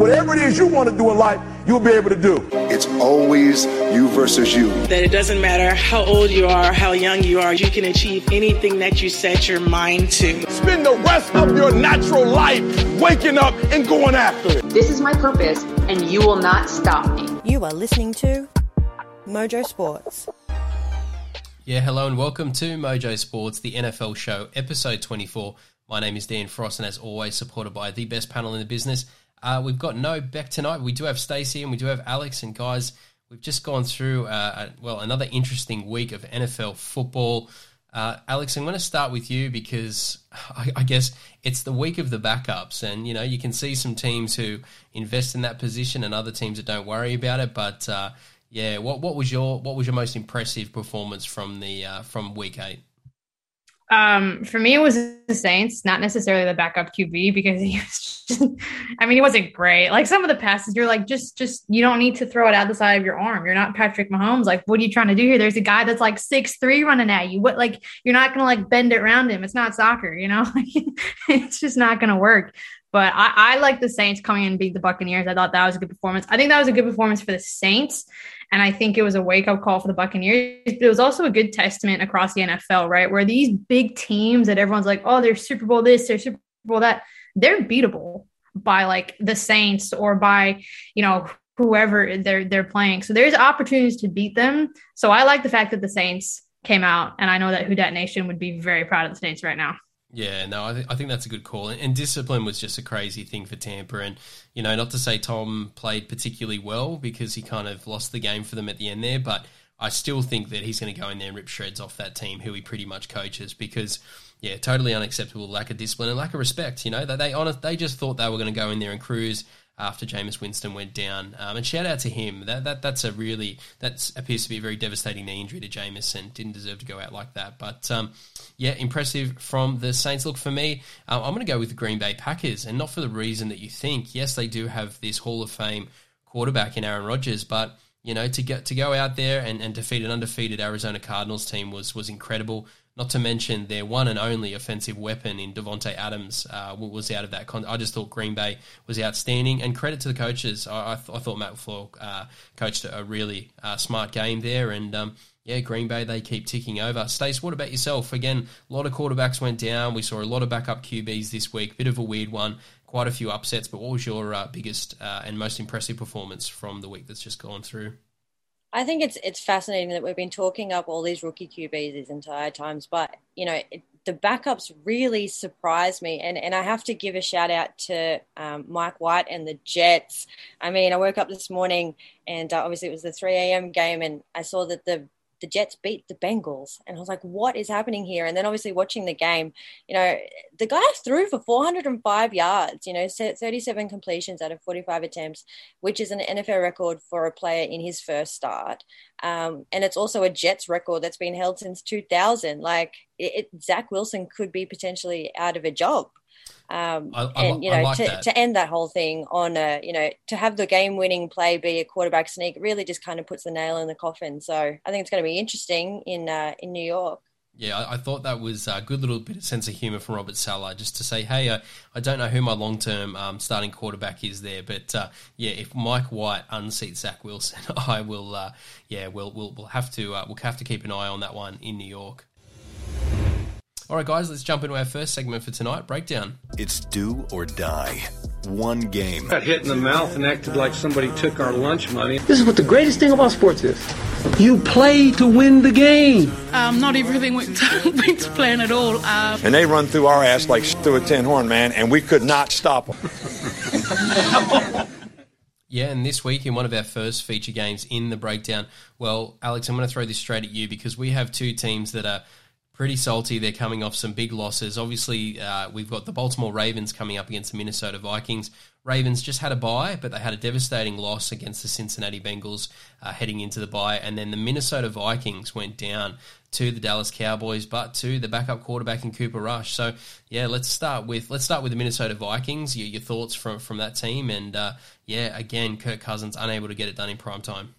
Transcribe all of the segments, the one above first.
Whatever it is you want to do in life, you'll be able to do. It's always you versus you. That it doesn't matter how old you are, how young you are, you can achieve anything that you set your mind to. Spend the rest of your natural life waking up and going after it. This is my purpose, and you will not stop me. You are listening to Mojo Sports. Yeah, hello and welcome to Mojo Sports, the NFL show, episode 24. My name is Dan Frost, and as always, supported by the best panel in the business. Uh, we've got no Beck tonight. We do have Stacey and we do have Alex. And guys, we've just gone through, uh, well, another interesting week of NFL football. Uh, Alex, I'm going to start with you because I, I, guess it's the week of the backups, and you know you can see some teams who invest in that position and other teams that don't worry about it. But uh, yeah, what what was your what was your most impressive performance from the uh, from week eight? Um, for me, it was the Saints, not necessarily the backup QB because he was just, I mean, he wasn't great. Like some of the passes, you're like, just, just, you don't need to throw it out the side of your arm. You're not Patrick Mahomes. Like, what are you trying to do here? There's a guy that's like six three running at you. What, like, you're not going to like bend it around him. It's not soccer, you know, it's just not going to work. But I, I like the Saints coming in and beat the Buccaneers. I thought that was a good performance. I think that was a good performance for the Saints. And I think it was a wake up call for the Buccaneers. But it was also a good testament across the NFL, right? Where these big teams that everyone's like, oh, they're Super Bowl this, they're Super Bowl that, they're beatable by like the Saints or by, you know, whoever they're they're playing. So there's opportunities to beat them. So I like the fact that the Saints came out, and I know that Who Dat Nation would be very proud of the Saints right now. Yeah, no, I, th- I think that's a good call. And, and, discipline was just a crazy thing for Tampa. And, you know, not to say Tom played particularly well because he kind of lost the game for them at the end there, but I still think that he's going to go in there and rip shreds off that team who he pretty much coaches because, yeah, totally unacceptable lack of discipline and lack of respect. You know, they, they, honest, they just thought they were going to go in there and cruise after Jameis Winston went down. Um, and shout out to him. That, that that's a really that appears to be a very devastating knee injury to Jameis and didn't deserve to go out like that. But um, yeah, impressive from the Saints. Look for me, uh, I'm going to go with the Green Bay Packers, and not for the reason that you think. Yes, they do have this Hall of Fame quarterback in Aaron Rodgers, but you know to get to go out there and, and defeat an undefeated Arizona Cardinals team was was incredible. Not to mention their one and only offensive weapon in Davante Adams uh, was out of that. Con- I just thought Green Bay was outstanding, and credit to the coaches. I, I, th- I thought Matt LaFleur uh, coached a really uh, smart game there, and um, yeah, Green Bay they keep ticking over. Stace, what about yourself? Again, a lot of quarterbacks went down. We saw a lot of backup QBs this week. Bit of a weird one. Quite a few upsets. But what was your uh, biggest uh, and most impressive performance from the week that's just gone through? I think it's it's fascinating that we've been talking up all these rookie QBs these entire times, but you know it, the backups really surprised me, and and I have to give a shout out to um, Mike White and the Jets. I mean, I woke up this morning and uh, obviously it was the 3 a.m. game, and I saw that the the Jets beat the Bengals. And I was like, what is happening here? And then obviously watching the game, you know, the guy threw for 405 yards, you know, 37 completions out of 45 attempts, which is an NFL record for a player in his first start. Um, and it's also a Jets record that's been held since 2000. Like, it, it, Zach Wilson could be potentially out of a job um, I, I, and you know, like to, to end that whole thing on a, you know, to have the game-winning play be a quarterback sneak really just kind of puts the nail in the coffin. So I think it's going to be interesting in uh, in New York. Yeah, I, I, thought that was a good little bit of sense of humour from Robert Saleh, just to say, hey, uh, I don't know who my long term um, starting quarterback is there, but uh, yeah, if Mike White unseats Zach Wilson, I will, uh, yeah, we'll, we'll we'll have to uh, we'll have to keep an eye on that one in New York. All right, guys, let's jump into our first segment for tonight breakdown. It's do or die. One game. Got hit in the mouth and acted like somebody took our lunch money. This is what the greatest thing about sports is. You play to win the game. Um, not everything went to, went to plan at all. Um, and they run through our ass like through a tin horn, man, and we could not stop them. Yeah, and this week in one of our first feature games in the breakdown, well, Alex, I'm going to throw this straight at you because we have two teams that are pretty salty. They're coming off some big losses. Obviously, uh, we've got the Baltimore Ravens coming up against the Minnesota Vikings. Ravens just had a bye, but they had a devastating loss against the Cincinnati Bengals uh, heading into the bye. And then the Minnesota Vikings went down to the Dallas Cowboys, but to the backup quarterback in Cooper Rush. So yeah, let's start with let's start with the Minnesota Vikings. Your, your thoughts from from that team, and uh, yeah, again, Kirk Cousins unable to get it done in prime time.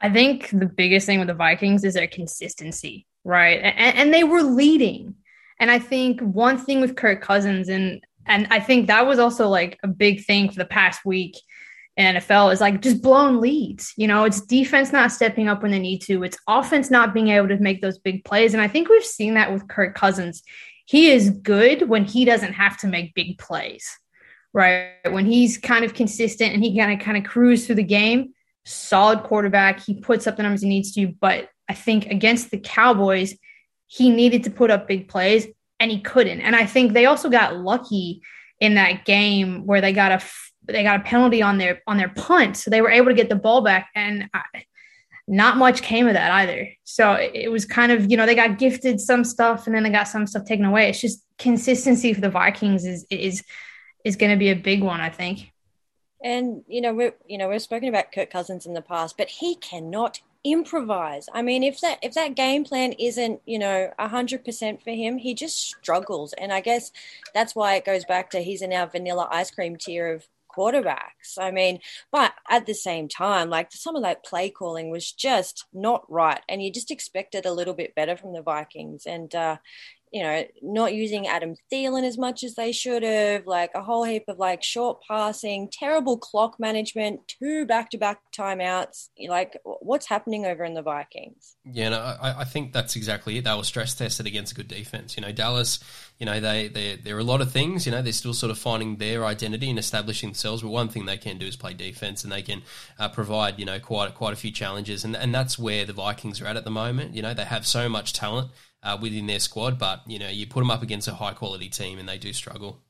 I think the biggest thing with the Vikings is their consistency right? And, and they were leading. And I think one thing with Kirk Cousins, and And I think that was also like a big thing for the past week NFL is like just blown leads. You know, it's defense not stepping up when they need to, it's offense not being able to make those big plays. And I think we've seen that with Kirk Cousins. He is good when he doesn't have to make big plays, right? When he's kind of consistent and he kind of kind of cruise through the game, solid quarterback. He puts up the numbers he needs to. But I think against the Cowboys, he needed to put up big plays and he couldn't. And I think they also got lucky in that game where they got a they got a penalty on their on their punt, so they were able to get the ball back, and I, not much came of that either. So it was kind of you know they got gifted some stuff, and then they got some stuff taken away. It's just consistency for the Vikings is is is going to be a big one, I think. And you know we you know we've spoken about Kirk Cousins in the past, but he cannot improvise. I mean, if that if that game plan isn't you know hundred percent for him, he just struggles. And I guess that's why it goes back to he's in our vanilla ice cream tier of quarterbacks. I mean, but at the same time, like some of that play calling was just not right, and you just expected a little bit better from the Vikings. And uh, you know, not using Adam Thielen as much as they should have, like a whole heap of like short passing, terrible clock management, two back to back timeouts. Like, what's happening over in the Vikings? Yeah, no, I, I, think that's exactly it. They were stress tested against a good defense. You know, Dallas, you know, they, they, there are a lot of things, you know, they're still sort of finding their identity and establishing themselves. But one thing they can do is play defense and they can uh, provide, you know, quite, quite a few challenges. And, and that's where the Vikings are at at the moment. You know, they have so much talent uh, within their squad. But you know, you put them up against a high quality team, and they do struggle.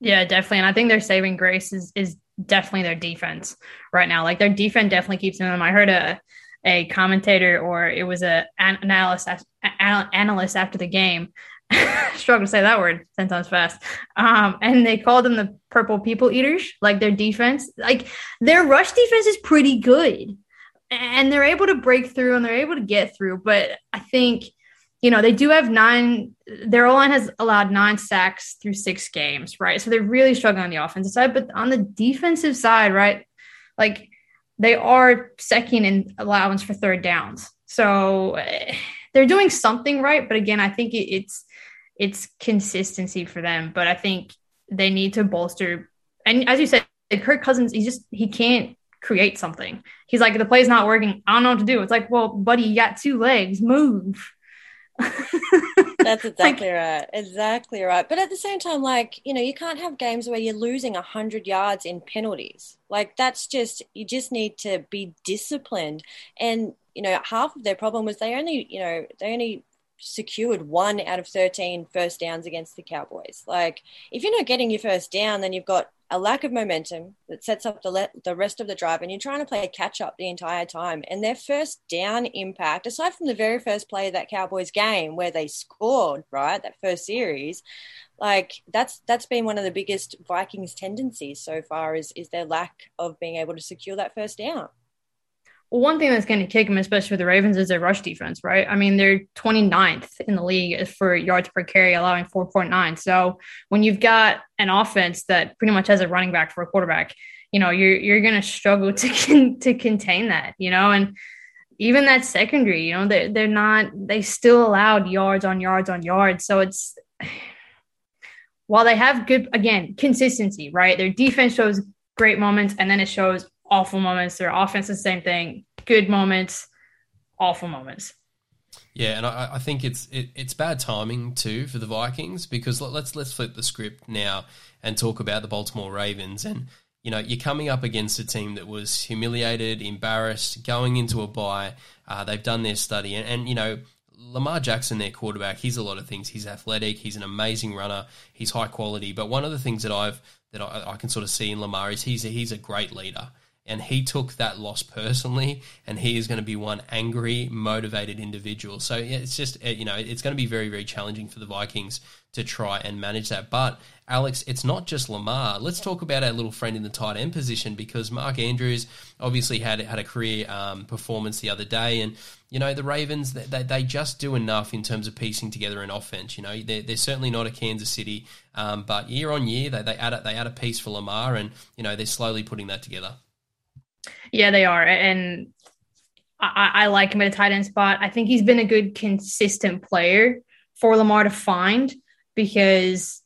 Yeah, definitely. And I think their saving grace is is definitely their defense right now. Like their defense definitely keeps them. I heard a a commentator or it was a an analyst analyst after the game. struggle to say that word ten times fast. Um, and they called them the purple people eaters. Like their defense, like their rush defense is pretty good, and they're able to break through and they're able to get through. But I think you know, they do have nine, their line has allowed nine sacks through six games, right? So they're really struggling on the offensive side. But on the defensive side, right, like they are second in allowance for third downs. So eh, they're doing something right. But again, I think it's, it's consistency for them. But I think they need to bolster. And as you said, Kirk Cousins, he just, he can't create something. He's like, the play's not working. I don't know what to do. It's like, well, buddy, you got two legs, move. That's exactly like, right. Exactly right. But at the same time, like, you know, you can't have games where you're losing 100 yards in penalties. Like, that's just, you just need to be disciplined. And, you know, half of their problem was they only, you know, they only secured one out of 13 first downs against the Cowboys. Like, if you're not getting your first down, then you've got a lack of momentum that sets up the, le- the rest of the drive, and you're trying to play catch up the entire time. And their first down impact, aside from the very first play of that Cowboys game where they scored, right, that first series, like that's that's been one of the biggest Vikings tendencies so far is is their lack of being able to secure that first down. One thing that's going to kick them, especially with the Ravens, is their rush defense, right? I mean, they're 29th in the league for yards per carry, allowing 4.9. So when you've got an offense that pretty much has a running back for a quarterback, you know, you're you're going to struggle to con- to contain that, you know, and even that secondary, you know, they they're not they still allowed yards on yards on yards. So it's while they have good again consistency, right? Their defense shows great moments, and then it shows awful moments. Their offense, is the same thing. Good moments, awful moments. Yeah, and I, I think it's it, it's bad timing too for the Vikings because let's let's flip the script now and talk about the Baltimore Ravens. And you know, you're coming up against a team that was humiliated, embarrassed, going into a bye. Uh, they've done their study, and, and you know. Lamar Jackson, their quarterback, he's a lot of things. He's athletic. He's an amazing runner. He's high quality. But one of the things that I've that I, I can sort of see in Lamar is he's a, he's a great leader and he took that loss personally and he is going to be one angry motivated individual. So it's just you know it's going to be very very challenging for the vikings to try and manage that. But alex it's not just lamar. Let's talk about our little friend in the tight end position because mark andrews obviously had had a career um, performance the other day and you know the ravens they, they just do enough in terms of piecing together an offense you know? They're, they're certainly not a kansas city um, but year on year they, they add a, they add a piece for lamar and you know they're slowly putting that together yeah, they are. And I, I like him at a tight end spot. I think he's been a good, consistent player for Lamar to find because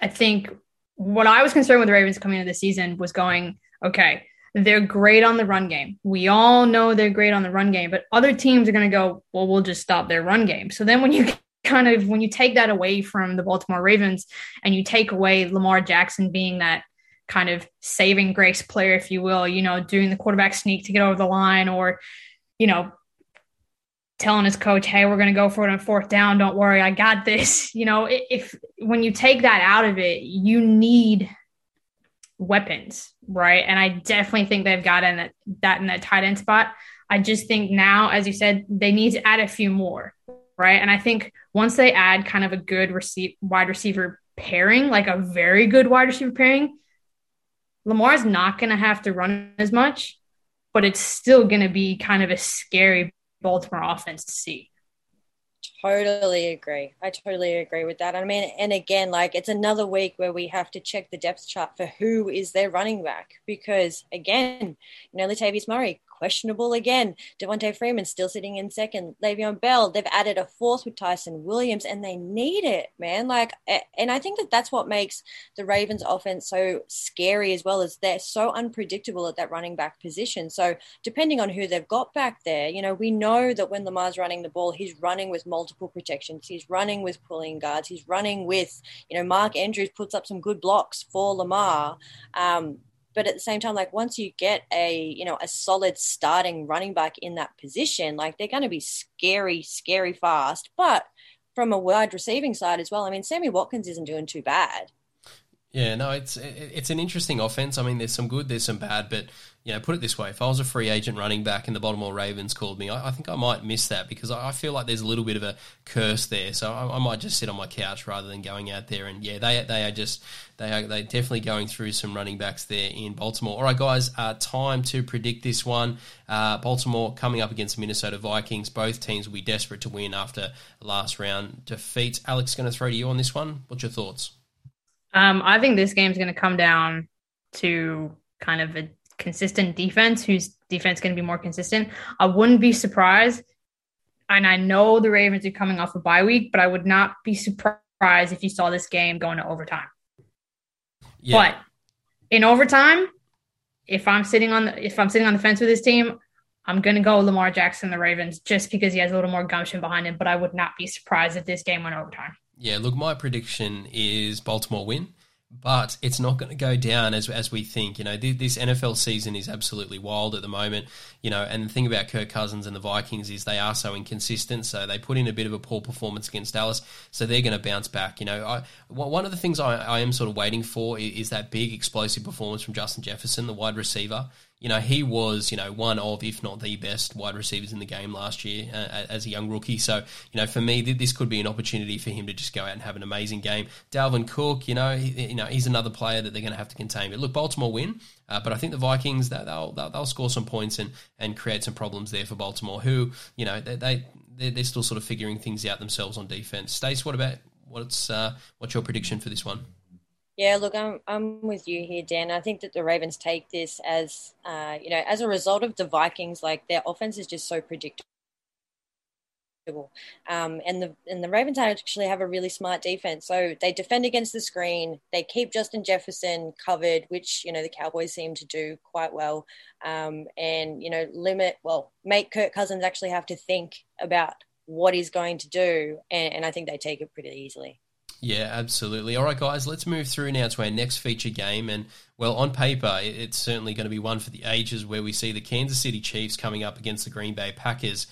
I think what I was concerned with the Ravens coming into the season was going, okay, they're great on the run game. We all know they're great on the run game, but other teams are going to go, well, we'll just stop their run game. So then when you kind of when you take that away from the Baltimore Ravens and you take away Lamar Jackson being that kind of saving grace player, if you will, you know, doing the quarterback sneak to get over the line or, you know, telling his coach, "Hey, we're going to go for it on fourth down. Don't worry, I got this." You know, if when you take that out of it, you need weapons, right? And I definitely think they've got in that that in that tight end spot. I just think now, as you said, they need to add a few more, right? And I think once they add kind of a good receive, wide receiver pairing, like a very good wide receiver pairing, Lamar's not going to have to run as much, but it's still going to be kind of a scary Baltimore offense to see. Totally agree. I totally agree with that. I mean, and again, like it's another week where we have to check the depth chart for who is their running back because, again, you know, Latavius Murray questionable again. Devonta Freeman still sitting in second. Le'Veon Bell, they've added a fourth with Ty'Son Williams, and they need it, man. Like, and I think that that's what makes the Ravens' offense so scary as well as they're so unpredictable at that running back position. So depending on who they've got back there, you know, we know that when Lamar's running the ball, he's running with multiple protections. He's running with pulling guards. He's running with, you know, Mark Andrews puts up some good blocks for Lamar. Um, but at the same time like once you get a you know a solid starting running back in that position like they're going to be scary scary fast. But from a wide receiving side as well i mean sammy watkins isn't doing too bad yeah, no, it's it's an interesting offense. I mean, there's some good, there's some bad, but you know, put it this way: if I was a free agent running back and the Baltimore Ravens called me, I, I think I might miss that because I, I, feel like there's a little bit of a curse there. So I, I, might just sit on my couch rather than going out there. And yeah, they they are just they are they definitely going through some running backs there in Baltimore. All right, guys, uh, time to predict this one. Uh, Baltimore coming up against Minnesota Vikings. Both teams will be desperate to win after last round defeat. Alex, going to throw to you on this one. What's your thoughts? Um, I think this game's going to come down to kind of a consistent defense, whose defense going to be more consistent. I wouldn't be surprised, and I know the Ravens are coming off a bye week, but I would not be surprised if you saw this game going to overtime. Yeah. But in overtime, if I'm sitting on the if I'm sitting on the fence with this team, I'm gonna go Lamar Jackson, the Ravens, just because he has a little more gumption behind him. But I would not be surprised if this game went overtime. Yeah, look, my prediction is Baltimore win, but it's not going to go down as as we think. You know, this NFL season is absolutely wild at the moment. You know, and the thing about Kirk Cousins and the Vikings is they are so inconsistent. So they put in a bit of a poor performance against Dallas, so they're going to bounce back. You know, I, one of the things I, I am sort of waiting for is, is that big explosive performance from Justin Jefferson, the wide receiver you know, he was, you know, one of, if not the best wide receivers in the game last year uh, as a young rookie. So, you know, for me, this could be an opportunity for him to just go out and have an amazing game. Dalvin Cook, you know, he, you know, he's another player that they're going to have to contain. But look, Baltimore win, uh, but I think the Vikings they'll, they'll, they'll score some points and and create some problems there for Baltimore, who, you know, they, they they're still sort of figuring things out themselves on defense. Stace, what about what's uh, what's your prediction for this one? Yeah, look, I'm I'm with you here, Dan. I think that the Ravens take this as uh, you know, as a result of the Vikings, like their offense is just so predictable. Um, and the and the Ravens actually have a really smart defense. So they defend against the screen. They keep Justin Jefferson covered, which you know the Cowboys seem to do quite well. Um, and you know limit well make Kirk Cousins actually have to think about what he's going to do, and, and I think they take it pretty easily. Yeah, absolutely. All right, guys, let's move through now to our next feature game. And, well, on paper, it's certainly going to be one for the ages where we see the Kansas City Chiefs coming up against the Green Bay Packers.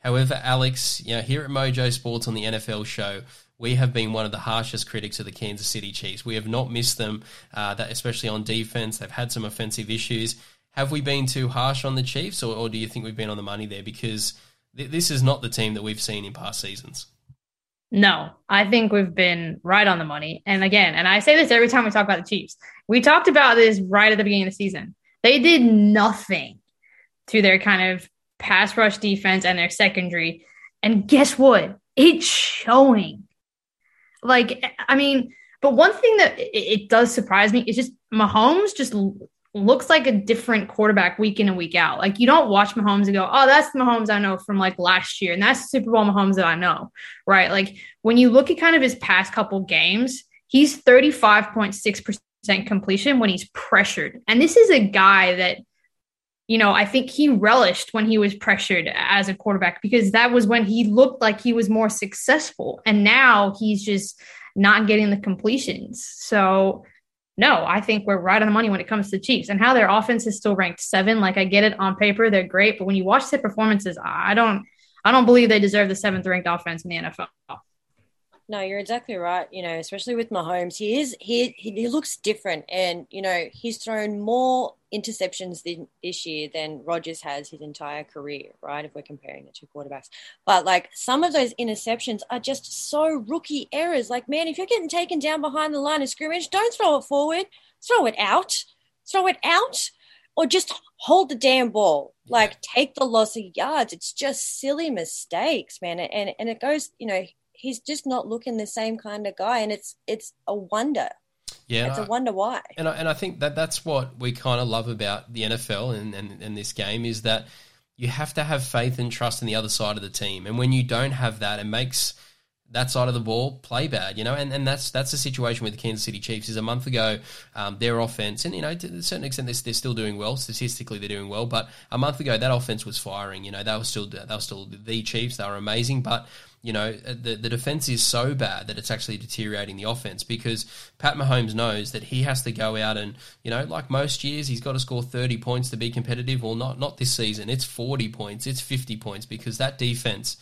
However, Alex, you know, here at Mojo Sports on the NFL show, we have been one of the harshest critics of the Kansas City Chiefs. We have not missed them, uh, that especially on defense. They've had some offensive issues. Have we been too harsh on the Chiefs, or, or do you think we've been on the money there? Because th- this is not the team that we've seen in past seasons. No, I think we've been right on the money. And again, and I say this every time we talk about the Chiefs. We talked about this right at the beginning of the season. They did nothing to their kind of pass rush defense and their secondary. And guess what? It's showing. Like, I mean, but one thing that it, it does surprise me is just Mahomes just looks like a different quarterback week in and week out. Like you don't watch Mahomes and go, oh, that's the Mahomes I know from like last year. And that's the Super Bowl Mahomes that I know. Right. Like when you look at kind of his past couple games, he's 35.6% completion when he's pressured. And this is a guy that, you know, I think he relished when he was pressured as a quarterback because that was when he looked like he was more successful. And now he's just not getting the completions. So, no, I think we're right on the money when it comes to Chiefs and how their offense is still ranked seven. Like I get it on paper, they're great, but when you watch their performances, I don't, I don't believe they deserve the seventh ranked offense in the NFL. No, you're exactly right. You know, especially with Mahomes, he is he he looks different, and you know he's thrown more interceptions this year than Rodgers has his entire career. Right, if we're comparing the two quarterbacks, but like some of those interceptions are just so rookie errors. Like, man, if you're getting taken down behind the line of scrimmage, don't throw it forward, throw it out, throw it out, or just hold the damn ball. Like, take the loss of yards. It's just silly mistakes, man, and and it goes, you know he's just not looking the same kind of guy, and it's it's a wonder. Yeah, it's a wonder why. And I, and I think that that's what we kind of love about the NFL and, and, and this game is that you have to have faith and trust in the other side of the team. And when you don't have that, it makes that side of the ball play bad, you know, and, and that's that's the situation with the Kansas City Chiefs. Is a month ago, um, their offense, and you know, to a certain extent, they're, they're, still doing well statistically. They're doing well, but a month ago, that offense was firing. You know, they were still they were still the Chiefs. They were amazing, but you know, the, the defense is so bad that it's actually deteriorating the offense because Pat Mahomes knows that he has to go out and, you know, like most years, he's got to score 30 points to be competitive. Well, not, not this season. It's 40 points, it's 50 points because that defense,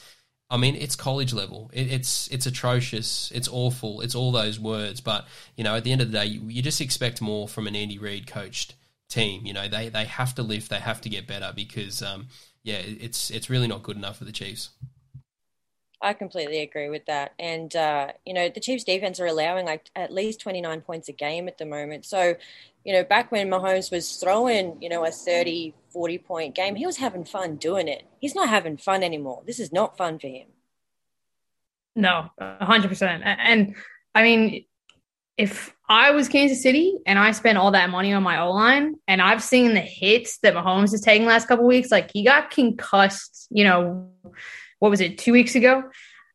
I mean, it's college level. It, it's it's atrocious. It's awful. It's all those words. But, you know, at the end of the day, you, you just expect more from an Andy Reid coached team. You know, they, they have to lift, they have to get better because, um, yeah, it's it's really not good enough for the Chiefs. I completely agree with that. And, uh, you know, the Chiefs defense are allowing like at least 29 points a game at the moment. So, you know, back when Mahomes was throwing, you know, a 30, 40 point game, he was having fun doing it. He's not having fun anymore. This is not fun for him. No, 100%. And I mean, if I was Kansas City and I spent all that money on my O line, and I've seen the hits that Mahomes has taken last couple weeks, like he got concussed, you know, what was it, two weeks ago?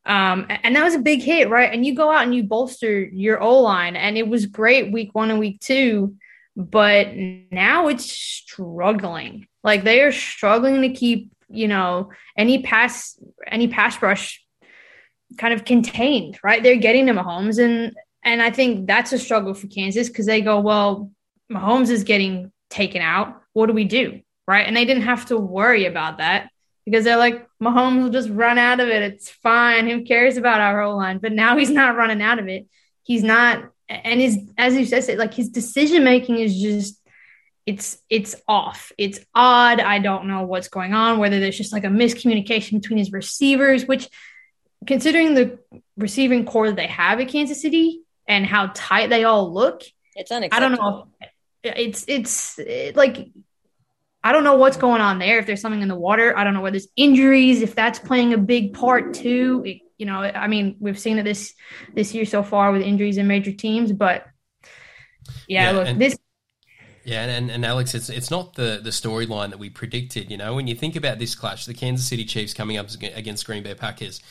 Um, and that was a big hit, right? And you go out and you bolster your O line, and it was great week one and week two, but now it's struggling. Like they are struggling to keep, you know, any pass, any pass rush kind of contained, right? They're getting to Mahomes, and and I think that's a struggle for Kansas because they go, well, Mahomes is getting taken out. What do we do, right? And they didn't have to worry about that because they're like, Mahomes will just run out of it. It's fine. Who cares about our O line? But now he's not running out of it. He's not, and his, as you said, it like his decision making is just, it's it's off. It's odd. I don't know what's going on. Whether there's just like a miscommunication between his receivers, which, considering the receiving corps that they have at Kansas City and how tight they all look, it's unacceptable. I don't know. It's it's like I don't know what's going on there. If there's something in the water, I don't know whether there's injuries, if that's playing a big part too. It, you know, I mean, we've seen it this this year so far with injuries in major teams, but yeah, yeah look, and, this. Yeah, and, and Alex, it's it's not the the storyline that we predicted. You know, when you think about this clash, the Kansas City Chiefs coming up against Green Bay Packers,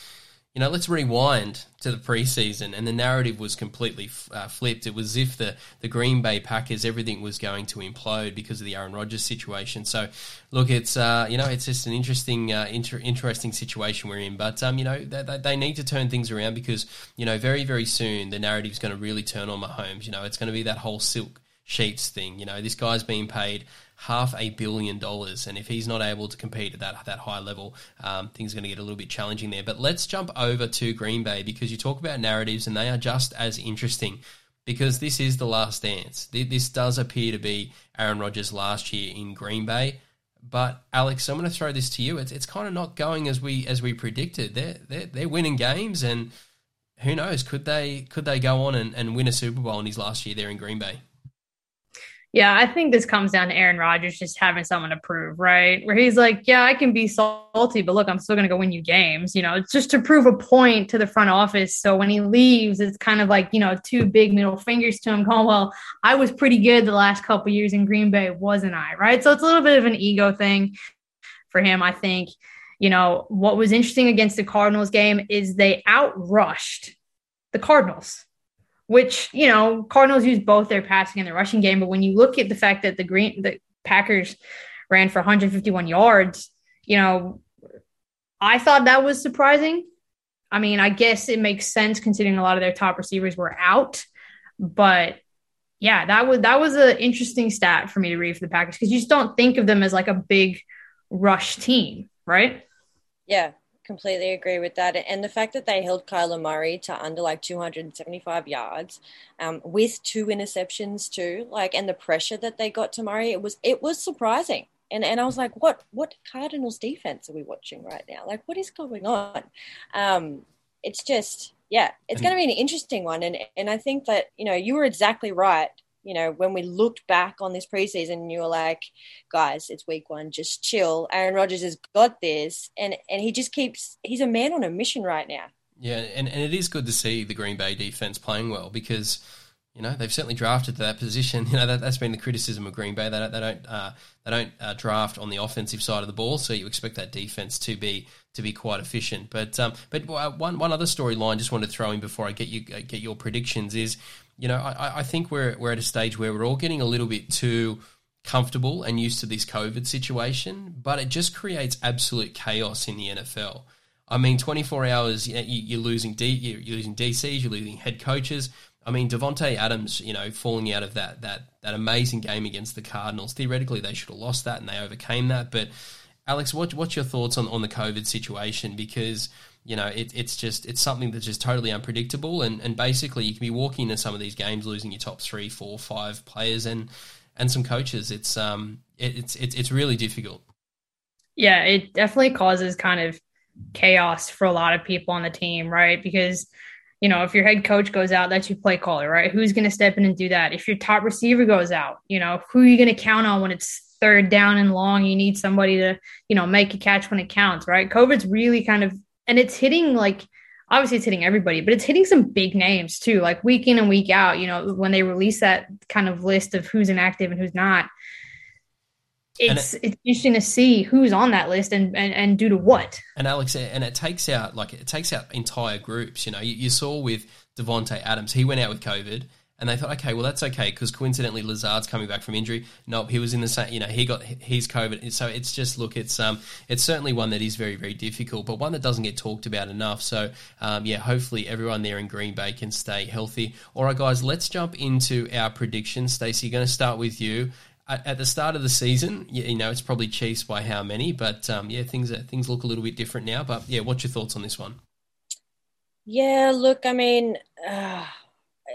you know, let's rewind to the preseason, and the narrative was completely uh, flipped. It was as if the, the Green Bay Packers, everything was going to implode because of the Aaron Rodgers situation. So, look, it's uh, you know, it's just an interesting, uh, inter- interesting situation we're in. But um, you know, they, they need to turn things around because you know, very very soon the narrative is going to really turn on Mahomes. You know, it's going to be that whole silk sheets thing. You know, this guy's being paid half a billion dollars, and if he's not able to compete at that that high level, um, things are going to get a little bit challenging there. But let's jump over to Green Bay because you talk about narratives, and they are just as interesting. Because this is the last dance. This does appear to be Aaron Rodgers' last year in Green Bay. But Alex, I'm going to throw this to you. It's, it's kind of not going as we as we predicted. They're, they're they're winning games, and who knows? Could they could they go on and, and win a Super Bowl in his last year there in Green Bay? Yeah, I think this comes down to Aaron Rodgers just having someone to prove, right? Where he's like, yeah, I can be salty, but look, I'm still going to go win you games. You know, it's just to prove a point to the front office. So when he leaves, it's kind of like, you know, two big middle fingers to him going, well, I was pretty good the last couple years in Green Bay, wasn't I? Right. So it's a little bit of an ego thing for him, I think. You know, what was interesting against the Cardinals game is they outrushed the Cardinals which you know Cardinals use both their passing and their rushing game. But when you look at the fact that the Green the Packers ran for 151 yards, you know, I thought that was surprising. I mean, I guess it makes sense considering a lot of their top receivers were out, but yeah, that was that was an interesting stat for me to read for the Packers because you just don't think of them as like a big rush team, right? Yeah, completely agree with that. And the fact that they held Kyler Murray to under like 275 yards, um, with two interceptions too, like, and the pressure that they got to Murray, it was it was surprising. And and I was like, what what Cardinals defense are we watching right now? Like, what is going on? Um, it's just yeah, it's going to be an interesting one. And and I think that you know you were exactly right. You know, when we looked back on this preseason, you were like, guys, it's week one, just chill. Aaron Rodgers has got this, and and he just keeps. He's a man on a mission right now. Yeah, and, and it is good to see the Green Bay defense playing well because you know they've certainly drafted to that position. You know that, has been the criticism of Green Bay. They don't they don't uh, they don't uh, draft on the offensive side of the ball, so you expect that defense to be to be quite efficient. But um, but uh, one one other storyline just want to throw in before I get you uh, get your predictions is, you know, I, I think we're we're at a stage where we're all getting a little bit too comfortable and used to this COVID situation, but it just creates absolute chaos in the NFL. I mean, 24 hours, you're losing D, you're losing DCs, you're losing head coaches. I mean, Davante Adams, you know, falling out of that that that amazing game against the Cardinals. Theoretically, they should have lost that, and they overcame that. But Alex, what, what's your thoughts on, on the COVID situation? Because you know it, it's just it's something that's just totally unpredictable, and, and basically you can be walking into some of these games losing your top three, four, five players and and some coaches. It's um it, it's it's it's really difficult. Yeah, it definitely causes kind of chaos for a lot of people on the team, right? Because you know, if your head coach goes out, that's your play caller, right? Who's going to step in and do that? If your top receiver goes out, you know, who are you going to count on when it's third down and long, you need somebody to, you know, make a catch when it counts, right? COVID's really kind of, and it's hitting like, obviously it's hitting everybody, but it's hitting some big names too, like week in and week out, you know, when they release that kind of list of who's inactive and who's not. It's it, it's interesting to see who's on that list and, and, and due to what. And Alex, and it takes out like it takes out entire groups. You know, you, you saw with Davante Adams, he went out with COVID, and they thought, okay, well that's okay because coincidentally Lazard's coming back from injury. Nope, he was in the same. You know, he got his COVID. So it's just look, it's um, it's certainly one that is very very difficult, but one that doesn't get talked about enough. So um, yeah, hopefully everyone there in Green Bay can stay healthy. All right, guys, let's jump into our predictions. Stacey, going to start with you. At the start of the season, you know it's probably Chiefs by how many, but um, yeah, things are, things look a little bit different now. But yeah, what's your thoughts on this one? Yeah, look, I mean, uh,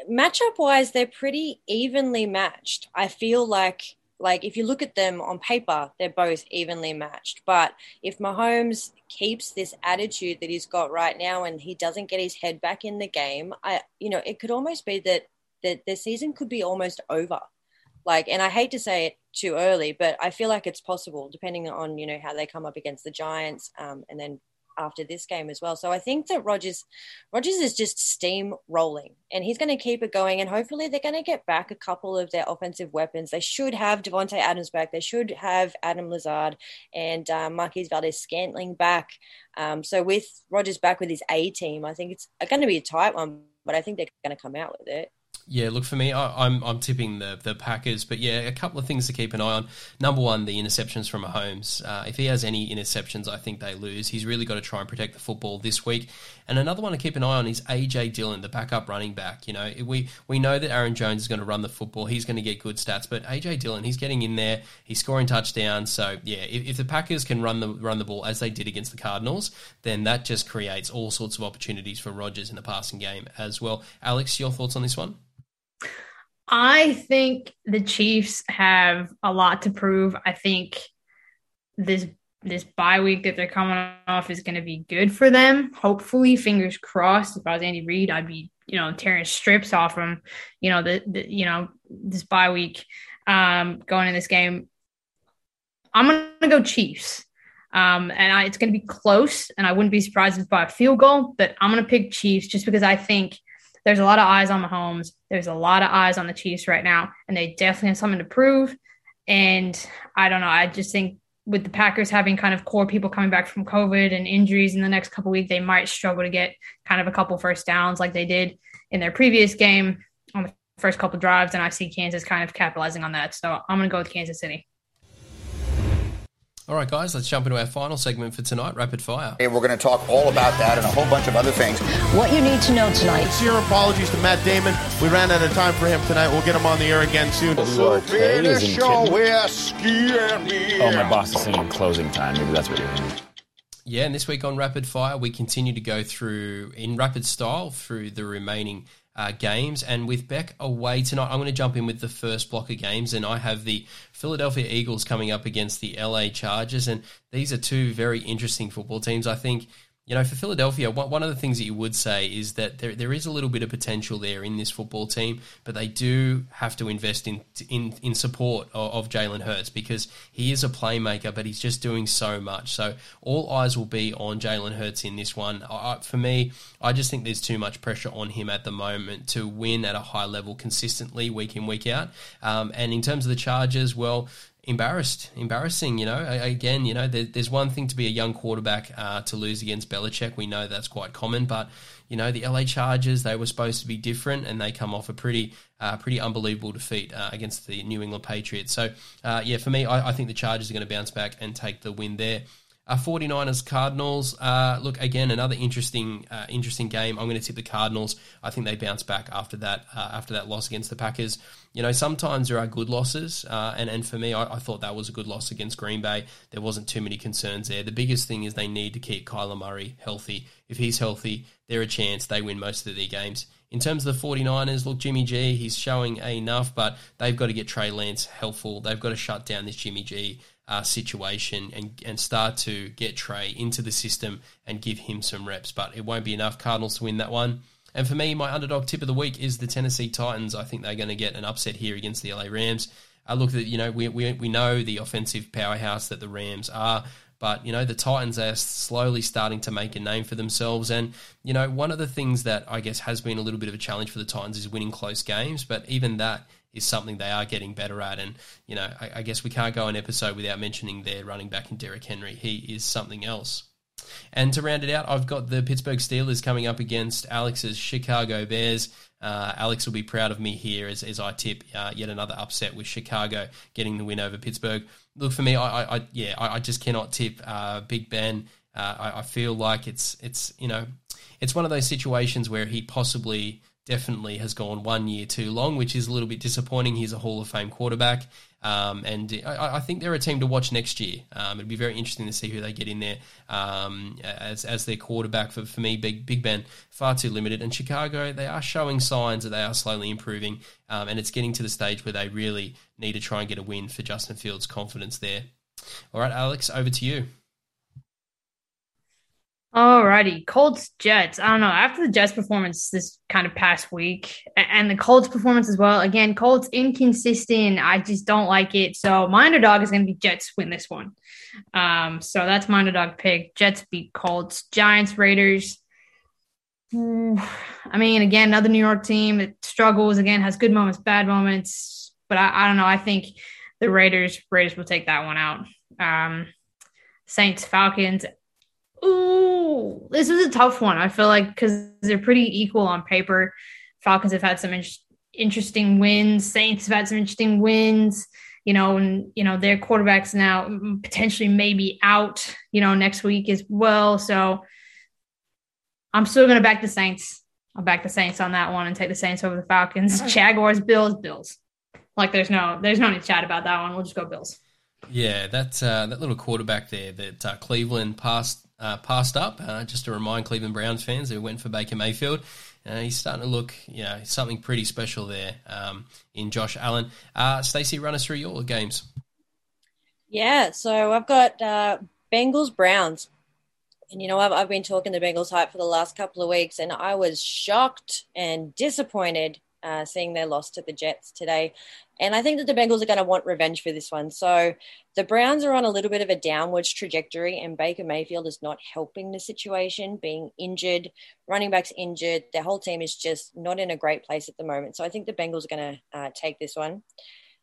matchup wise, they're pretty evenly matched. I feel like like if you look at them on paper, they're both evenly matched. But if Mahomes keeps this attitude that he's got right now and he doesn't get his head back in the game, I you know, it could almost be that that the season could be almost over. Like and I hate to say it too early, but I feel like it's possible depending on, you know, how they come up against the Giants um, and then after this game as well. So I think that Rodgers Rodgers is just steam rolling and he's going to keep it going and hopefully they're going to get back a couple of their offensive weapons. They should have Davante Adams back. They should have Adam Lazard and um, Marquez Valdes-Scantling back. Um, so with Rodgers back with his A team, I think it's going to be a tight one, but I think they're going to come out with it. Yeah, look for me, I, am I'm, I'm tipping the the Packers, but yeah, a couple of things to keep an eye on. Number one, the interceptions from Mahomes. Uh, if he has any interceptions, I think they lose. He's really got to try and protect the football this week. And another one to keep an eye on is AJ Dillon, the backup running back. You know, we we know that Aaron Jones is going to run the football. He's going to get good stats, but AJ Dillon, he's getting in there. He's scoring touchdowns. So yeah, if, if the Packers can run the run the ball as they did against the Cardinals, then that just creates all sorts of opportunities for Rodgers in the passing game as well. Alex, your thoughts on this one? I think the Chiefs have a lot to prove. I think this this bye week that they're coming off is going to be good for them. Hopefully, fingers crossed. If I was Andy Reid, I'd be you know tearing strips off them. You know the, the you know this bye week um, going in this game. I'm gonna go Chiefs. Um, and I, it's going to be close, and I wouldn't be surprised if by a field goal. But I'm going to pick Chiefs just because I think there's a lot of eyes on Mahomes. There's a lot of eyes on the Chiefs right now, and they definitely have something to prove. And I don't know. I just think with the Packers having kind of core people coming back from COVID and injuries in the next couple weeks, they might struggle to get kind of a couple first downs like they did in their previous game on the first couple drives, and I see Kansas kind of capitalizing on that. So I'm going to go with Kansas City. All right, guys, let's jump into our final segment for tonight, Rapid Fire. Hey, we're going to talk all about that and a whole bunch of other things. What you need to know tonight. Sincere apologies to Matt Damon. We ran out of time for him tonight. We'll get him on the air again soon. So finish show Oh, my boss is singing closing time. Maybe that's what you're hearing. Yeah, and this week on Rapid Fire, we continue to go through in rapid style through the remaining uh, games. And with Beck away tonight, I'm going to jump in with the first block of games. And I have the Philadelphia Eagles coming up against the LA Chargers. And these are two very interesting football teams. I think you know, for Philadelphia, one of the things that you would say is that there, there is a little bit of potential there in this football team, but they do have to invest in in, in support of, of Jalen Hurts because he is a playmaker, but he's just doing so much. So all eyes will be on Jalen Hurts in this one. I, for me, I just think there's too much pressure on him at the moment to win at a high level consistently week in week out. Um, and in terms of the Chargers, well, embarrassed, embarrassing. You know, again, you know, there, there's one thing to be a young quarterback uh, to lose against Belichick. We know that's quite common, but you know, the LA Chargers they were supposed to be different, and they come off a pretty, uh, pretty unbelievable defeat uh, against the New England Patriots. So, uh, yeah, for me, I, I think the Chargers are going to bounce back and take the win there. Uh, 49ers Cardinals. Uh, look again, another interesting uh, interesting game. I'm going to tip the Cardinals. I think they bounce back after that uh, after that loss against the Packers. You know, sometimes there are good losses, uh, and and for me, I, I, thought that was a good loss against Green Bay. There wasn't too many concerns there. The biggest thing is they need to keep Kyler Murray healthy. If he's healthy, they're a chance they win most of their games. In terms of the 49ers, look, Jimmy G, he's showing enough, but they've got to get Trey Lance helpful. They've got to shut down this Jimmy G uh, situation and, and start to get Trey into the system and give him some reps. But it won't be enough. Cardinals to win that one. And for me, my underdog tip of the week is the Tennessee Titans. I think they're going to get an upset here against the LA Rams. I look at you know we, we we know the offensive powerhouse that the Rams are, but you know the Titans are slowly starting to make a name for themselves. And you know one of the things that I guess has been a little bit of a challenge for the Titans is winning close games. But even that is something they are getting better at. And, you know, I, I, guess we can't go an episode without mentioning their running back in Derrick Henry. He is something else. And to round it out, I've got the Pittsburgh Steelers coming up against Alex's Chicago Bears. Uh, Alex will be proud of me here as, as I tip uh, yet another upset with Chicago getting the win over Pittsburgh. Look for me, I, I yeah, I, I, just cannot tip uh, Big Ben. Uh, I, I feel like it's it's you know it's one of those situations where he possibly definitely has gone one year too long, which is a little bit disappointing. He's a Hall of Fame quarterback. Um, and I, I, think they're a team to watch next year. Um, it'd be very interesting to see who they get in there um, as as their quarterback. For, for me, Big Big Ben far too limited. And Chicago, they are showing signs that they are slowly improving, um, and it's getting to the stage where they really need to try and get a win for Justin Fields' confidence there. All right, Alex, over to you. Alrighty, Colts Jets. I don't know. After the Jets performance this kind of past week, and the Colts performance as well. Again, Colts inconsistent. I just don't like it. So my underdog is going to be Jets win this one. Um, so that's my underdog pick. Jets beat Colts. Giants Raiders. I mean, again, another New York team that struggles. Again, has good moments, bad moments. But I, I don't know. I think the Raiders Raiders will take that one out. Um, Saints Falcons. Ooh, this is a tough one. I feel like because they're pretty equal on paper. Falcons have had some in- interesting wins. Saints have had some interesting wins. You know, and you know their quarterbacks now potentially maybe out. You know, next week as well. So I'm still going to back the Saints. I'll back the Saints on that one and take the Saints over the Falcons. Jaguars, Bills, Bills. Like there's no there's no need to chat about that one. We'll just go Bills. Yeah, that uh, that little quarterback there that uh, Cleveland passed uh, passed up. Uh, just to remind Cleveland Browns fans who went for Baker Mayfield, uh, he's starting to look, you know, something pretty special there um, in Josh Allen. Uh, Stacey, run us through your games. Yeah, so I've got uh, Bengals Browns. And you know, I've, I've been talking the Bengals hype for the last couple of weeks, and I was shocked and disappointed uh, seeing their loss to the Jets today. And I think that the Bengals are going to want revenge for this one. So the Browns are on a little bit of a downwards trajectory, and Baker Mayfield is not helping the situation, being injured, running backs injured. Their whole team is just not in a great place at the moment. So I think the Bengals are going to uh, take this one.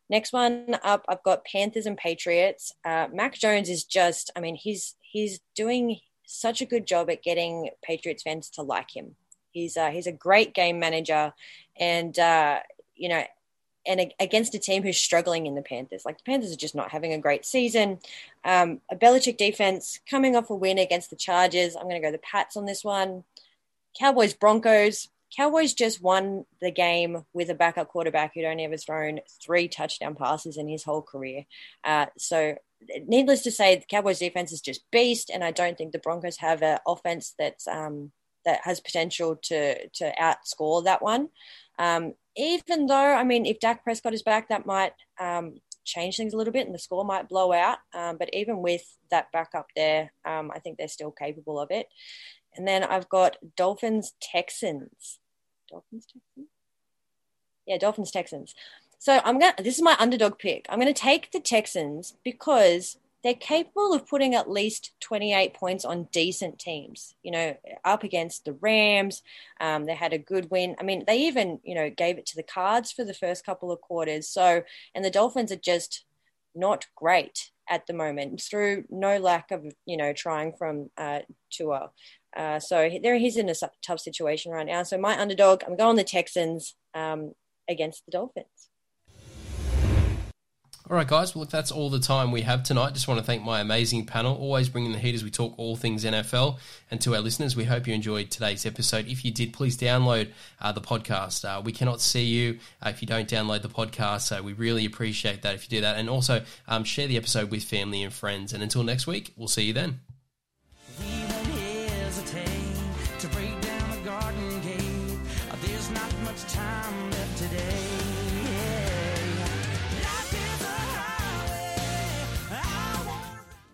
Next one up, I've got Panthers and Patriots. Uh, Mac Jones is just, I mean, he's he's doing such a good job at getting Patriots fans to like him. He's uh, he's a great game manager, and uh, you know, and against a team who's struggling in the Panthers. Like the Panthers are just not having a great season. Um, a Belichick defense coming off a win against the Chargers. I'm going to go the Pats on this one. Cowboys Broncos. Cowboys just won the game with a backup quarterback who'd only ever thrown three touchdown passes in his whole career. Uh, so, needless to say, the Cowboys defense is just beast, and I don't think the Broncos have an offense that's um, that has potential to to outscore that one. Um, even though, I mean, if Dak Prescott is back, that might um, change things a little bit, and the score might blow out. Um, but even with that backup there, um, I think they're still capable of it. And then I've got Dolphins Texans. Dolphins Texans? Yeah, Dolphins Texans. So I'm gonna this is my underdog pick. I'm gonna take the Texans because they're capable of putting at least 28 points on decent teams. You know, up against the Rams, um, they had a good win. I mean, they even you know gave it to the Cards for the first couple of quarters. So, and the Dolphins are just not great at the moment through no lack of you know trying from uh, Tua. Uh, so there he's in a tough situation right now. So my underdog, I'm going the Texans um, against the Dolphins. All right, guys. Well, if that's all the time we have tonight, just want to thank my amazing panel, always bringing the heat as we talk all things NFL. And to our listeners, we hope you enjoyed today's episode. If you did, please download uh, the podcast. Uh, we cannot see you uh, if you don't download the podcast, so we really appreciate that if you do that. And also um, share the episode with family and friends. And until next week, we'll see you then.